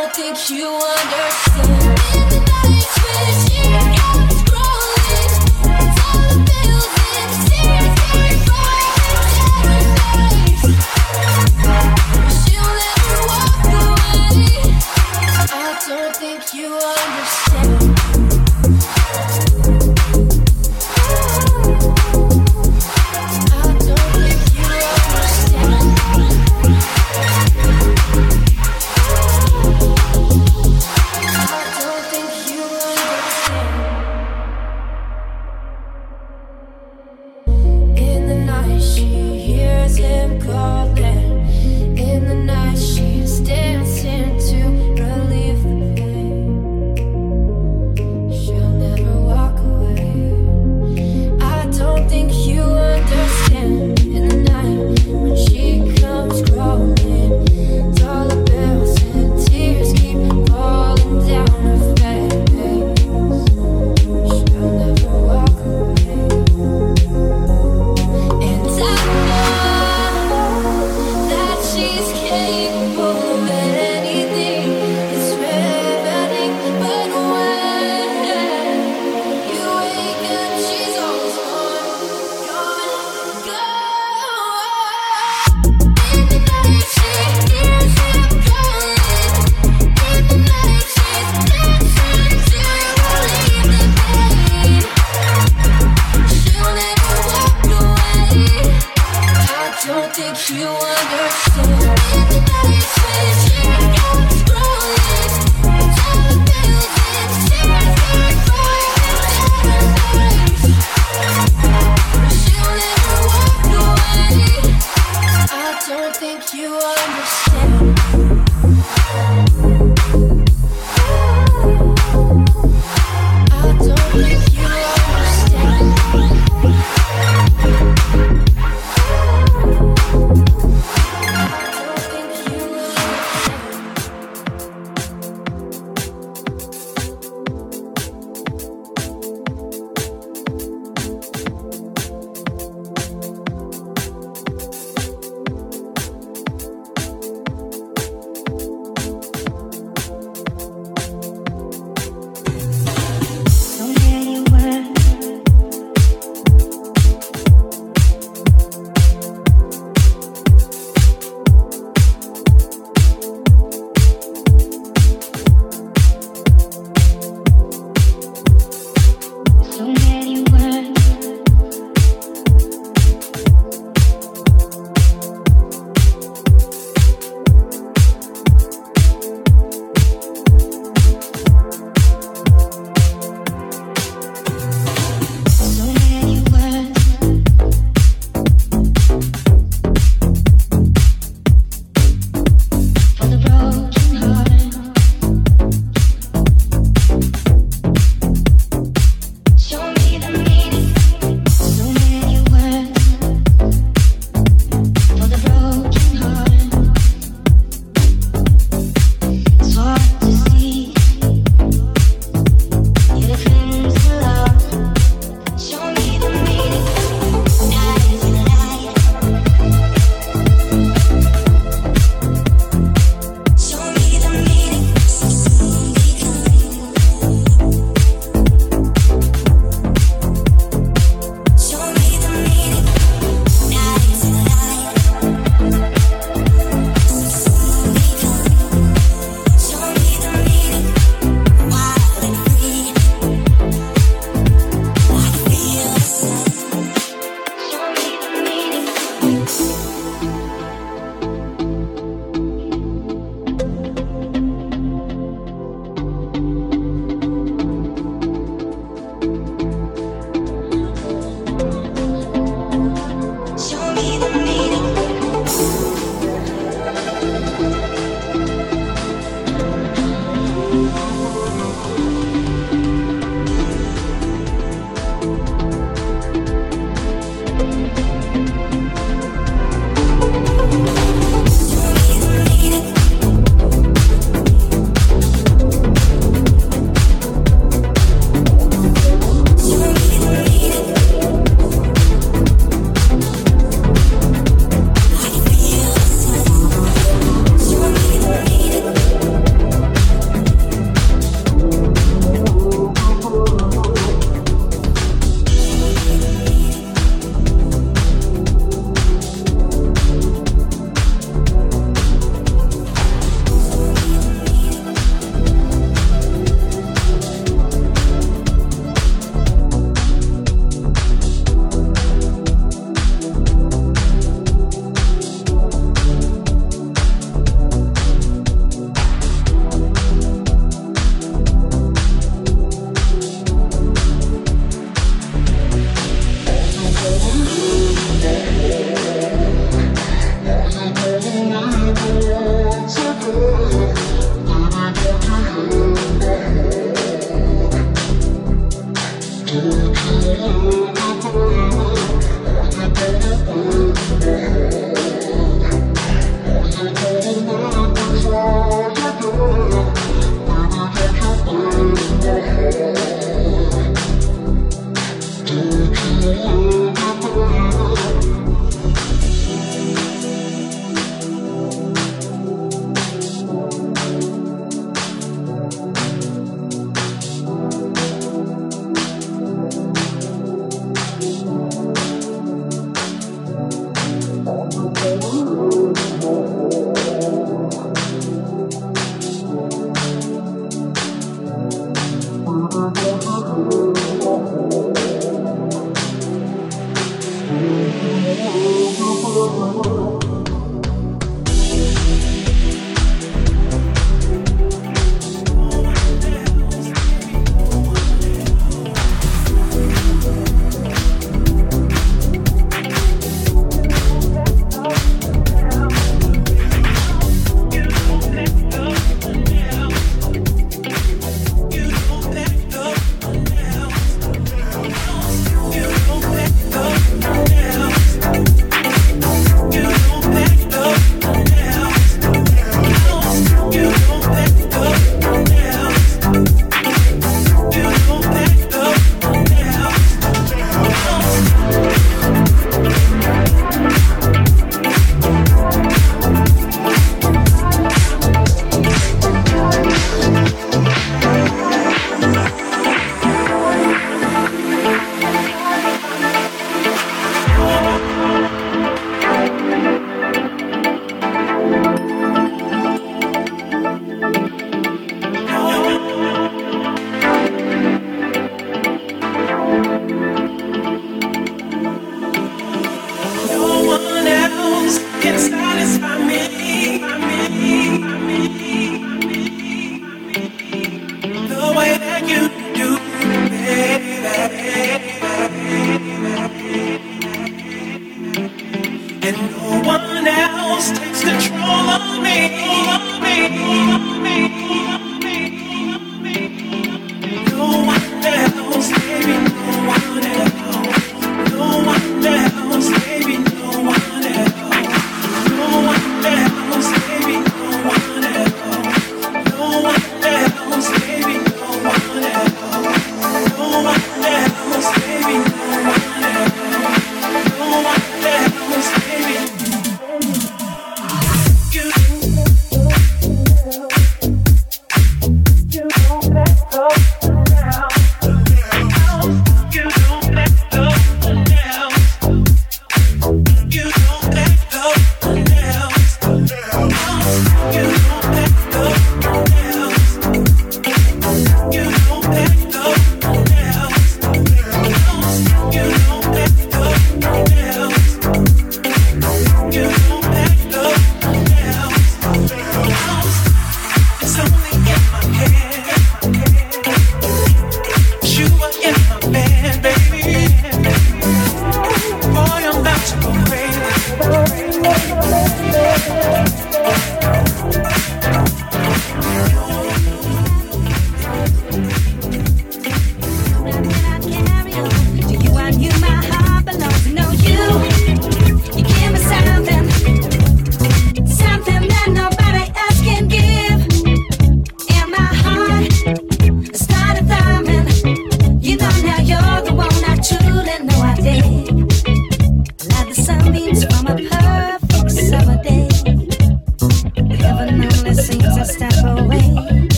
don't think you understand.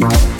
Bye.